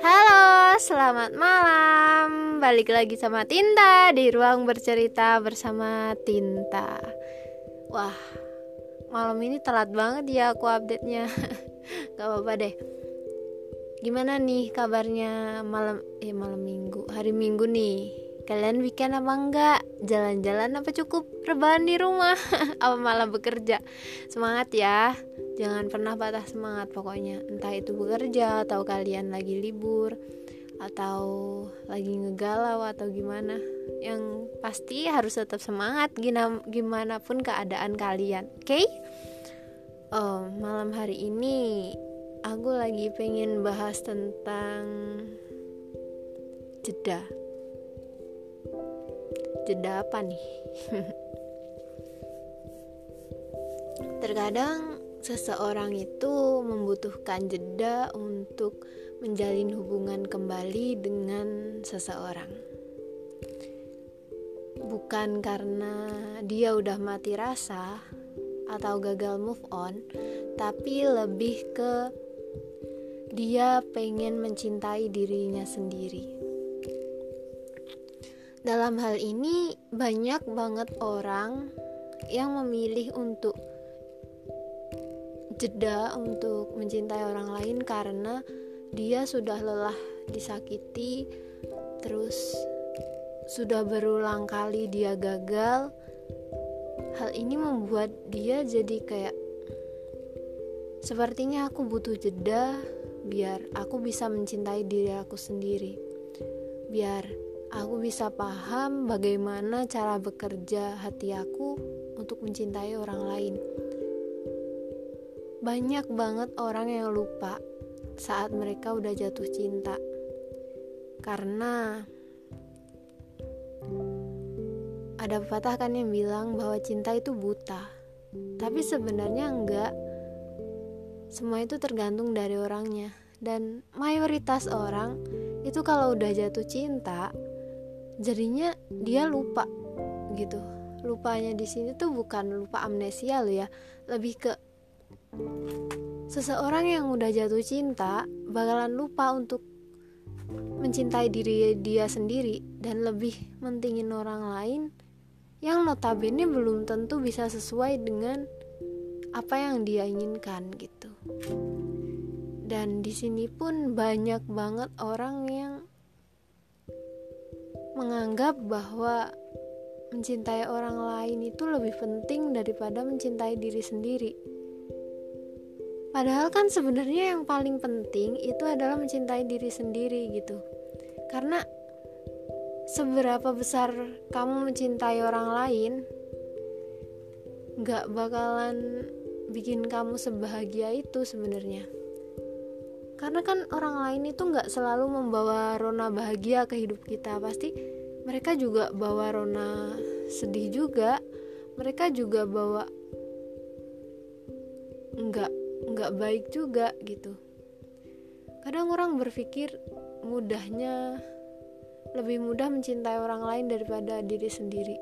Halo, selamat malam. Balik lagi sama Tinta di ruang bercerita bersama Tinta. Wah, malam ini telat banget ya aku update-nya. Gak apa-apa deh. Gimana nih kabarnya malam eh malam Minggu, hari Minggu nih? Kalian weekend apa enggak? Jalan-jalan apa cukup rebahan di rumah? apa malah bekerja? Semangat ya. Jangan pernah patah semangat pokoknya. Entah itu bekerja atau kalian lagi libur atau lagi ngegalau atau gimana. Yang pasti harus tetap semangat gimana pun keadaan kalian. Oke? Okay? Oh, malam hari ini aku lagi pengen bahas tentang jeda jeda apa nih? Terkadang seseorang itu membutuhkan jeda untuk menjalin hubungan kembali dengan seseorang. Bukan karena dia udah mati rasa atau gagal move on, tapi lebih ke dia pengen mencintai dirinya sendiri dalam hal ini, banyak banget orang yang memilih untuk jeda untuk mencintai orang lain karena dia sudah lelah disakiti, terus sudah berulang kali dia gagal. Hal ini membuat dia jadi kayak sepertinya aku butuh jeda biar aku bisa mencintai diri aku sendiri. Biar aku bisa paham bagaimana cara bekerja hati aku untuk mencintai orang lain. Banyak banget orang yang lupa saat mereka udah jatuh cinta, karena ada pepatah kan yang bilang bahwa cinta itu buta, tapi sebenarnya enggak. Semua itu tergantung dari orangnya, dan mayoritas orang itu kalau udah jatuh cinta jadinya dia lupa gitu lupanya di sini tuh bukan lupa amnesia lo ya lebih ke seseorang yang udah jatuh cinta bakalan lupa untuk mencintai diri dia sendiri dan lebih mentingin orang lain yang notabene belum tentu bisa sesuai dengan apa yang dia inginkan gitu. Dan di sini pun banyak banget orang yang menganggap bahwa mencintai orang lain itu lebih penting daripada mencintai diri sendiri. Padahal kan sebenarnya yang paling penting itu adalah mencintai diri sendiri gitu. Karena seberapa besar kamu mencintai orang lain, gak bakalan bikin kamu sebahagia itu sebenarnya karena kan orang lain itu nggak selalu membawa rona bahagia ke hidup kita. Pasti mereka juga bawa rona sedih juga. Mereka juga bawa nggak nggak baik juga gitu. Kadang orang berpikir mudahnya lebih mudah mencintai orang lain daripada diri sendiri.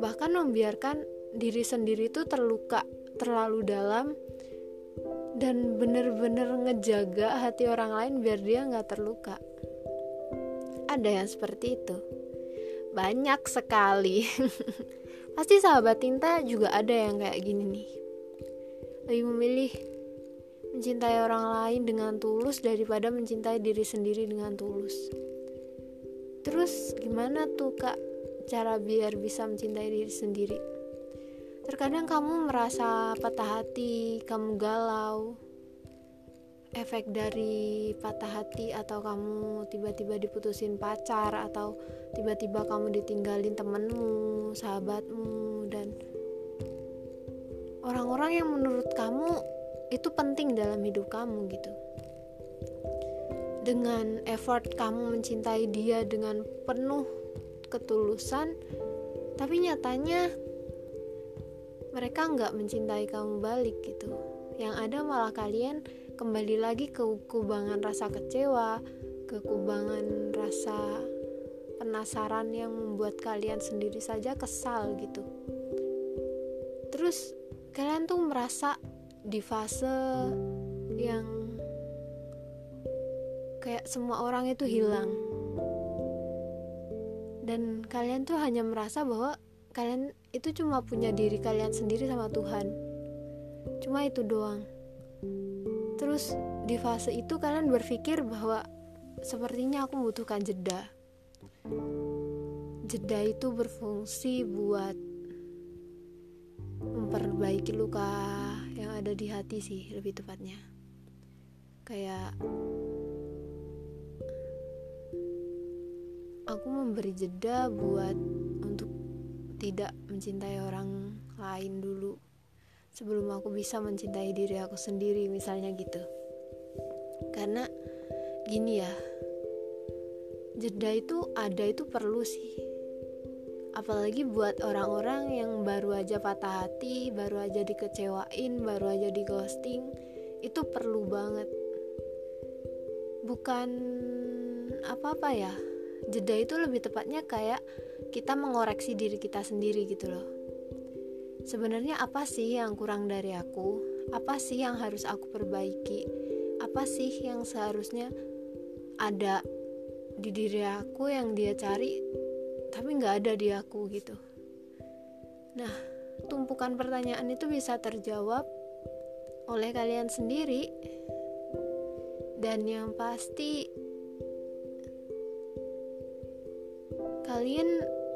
Bahkan membiarkan diri sendiri itu terluka terlalu dalam dan bener-bener ngejaga hati orang lain biar dia nggak terluka. Ada yang seperti itu. Banyak sekali. Pasti sahabat tinta juga ada yang kayak gini nih. Lebih memilih mencintai orang lain dengan tulus daripada mencintai diri sendiri dengan tulus. Terus gimana tuh kak cara biar bisa mencintai diri sendiri Terkadang kamu merasa patah hati, kamu galau. Efek dari patah hati atau kamu tiba-tiba diputusin pacar atau tiba-tiba kamu ditinggalin temenmu, sahabatmu dan orang-orang yang menurut kamu itu penting dalam hidup kamu gitu. Dengan effort kamu mencintai dia dengan penuh ketulusan, tapi nyatanya mereka nggak mencintai kamu balik gitu. Yang ada malah kalian kembali lagi ke kubangan rasa kecewa ke kubangan rasa penasaran yang membuat kalian sendiri saja kesal gitu. Terus kalian tuh merasa di fase yang kayak semua orang itu hilang. Dan kalian tuh hanya merasa bahwa kalian itu cuma punya diri kalian sendiri sama Tuhan. Cuma itu doang. Terus di fase itu kalian berpikir bahwa sepertinya aku membutuhkan jeda. Jeda itu berfungsi buat memperbaiki luka yang ada di hati sih lebih tepatnya. Kayak aku memberi jeda buat tidak mencintai orang lain dulu sebelum aku bisa mencintai diri aku sendiri misalnya gitu. Karena gini ya jeda itu ada itu perlu sih. Apalagi buat orang-orang yang baru aja patah hati baru aja dikecewain baru aja di ghosting itu perlu banget. Bukan apa-apa ya jeda itu lebih tepatnya kayak kita mengoreksi diri kita sendiri gitu loh. Sebenarnya apa sih yang kurang dari aku? Apa sih yang harus aku perbaiki? Apa sih yang seharusnya ada di diri aku yang dia cari tapi nggak ada di aku gitu? Nah tumpukan pertanyaan itu bisa terjawab oleh kalian sendiri. Dan yang pasti kalian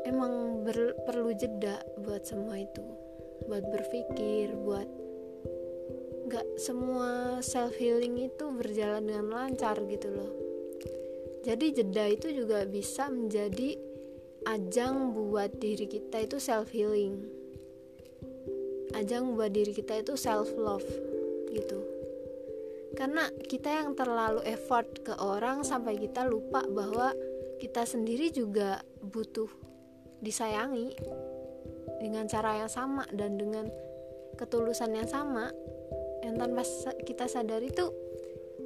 emang ber, perlu jeda buat semua itu. Buat berpikir buat gak semua self healing itu berjalan dengan lancar gitu loh. Jadi jeda itu juga bisa menjadi ajang buat diri kita itu self healing ajang buat diri kita itu self love gitu. Karena kita yang terlalu effort ke orang sampai kita lupa bahwa kita sendiri juga butuh disayangi dengan cara yang sama dan dengan ketulusan yang sama yang tanpa kita sadari tuh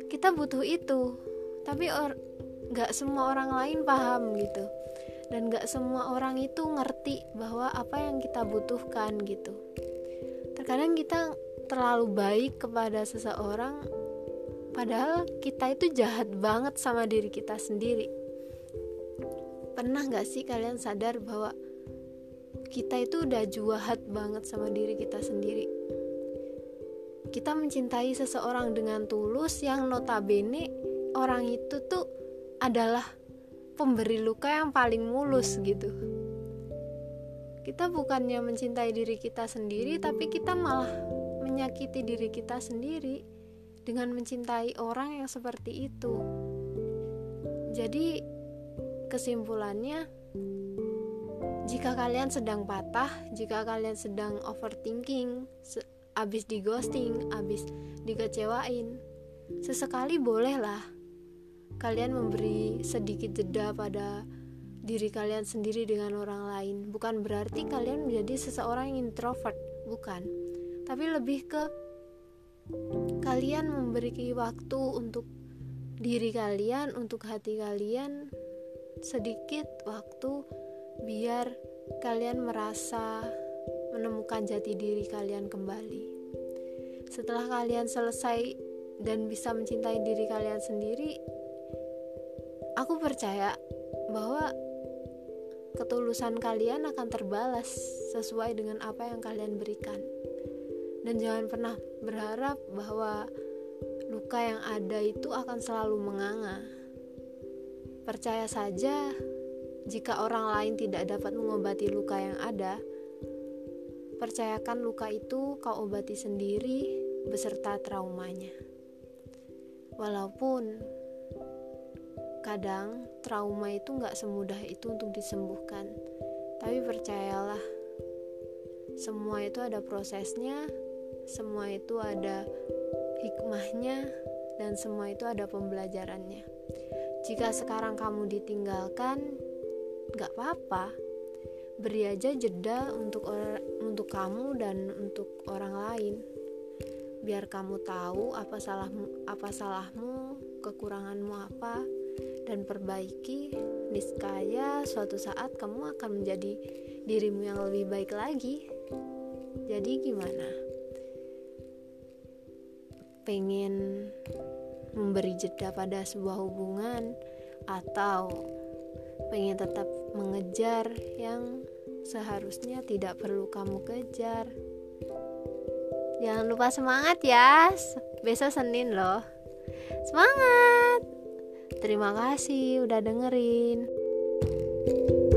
kita butuh itu. Tapi or gak semua orang lain paham gitu. Dan gak semua orang itu ngerti bahwa apa yang kita butuhkan gitu. Terkadang kita terlalu baik kepada seseorang padahal kita itu jahat banget sama diri kita sendiri pernah gak sih kalian sadar bahwa kita itu udah juahat banget sama diri kita sendiri. Kita mencintai seseorang dengan tulus yang notabene orang itu tuh adalah pemberi luka yang paling mulus gitu. Kita bukannya mencintai diri kita sendiri, tapi kita malah menyakiti diri kita sendiri dengan mencintai orang yang seperti itu. Jadi, kesimpulannya, jika kalian sedang patah, jika kalian sedang overthinking, se abis di ghosting, abis dikecewain, sesekali bolehlah kalian memberi sedikit jeda pada diri kalian sendiri dengan orang lain. Bukan berarti kalian menjadi seseorang yang introvert, bukan. Tapi lebih ke kalian memberi waktu untuk diri kalian, untuk hati kalian sedikit waktu biar kalian merasa menemukan jati diri kalian kembali. Setelah kalian selesai dan bisa mencintai diri kalian sendiri, aku percaya bahwa ketulusan kalian akan terbalas sesuai dengan apa yang kalian berikan. Dan jangan pernah berharap bahwa luka yang ada itu akan selalu menganga. Percaya saja jika orang lain tidak dapat mengobati luka yang ada, percayakan luka itu kau obati sendiri beserta traumanya. Walaupun kadang trauma itu nggak semudah itu untuk disembuhkan, tapi percayalah, semua itu ada prosesnya, semua itu ada hikmahnya, dan semua itu ada pembelajarannya. Jika sekarang kamu ditinggalkan, gak apa-apa. Beri aja jeda untuk untuk kamu dan untuk orang lain. Biar kamu tahu apa salahmu apa salahmu kekuranganmu apa dan perbaiki. Niscaya suatu saat kamu akan menjadi dirimu yang lebih baik lagi. Jadi gimana? Pengen memberi jeda pada sebuah hubungan atau pengen tetap mengejar yang seharusnya tidak perlu kamu kejar. Jangan lupa semangat ya. Besok Senin loh. Semangat. Terima kasih udah dengerin. thank you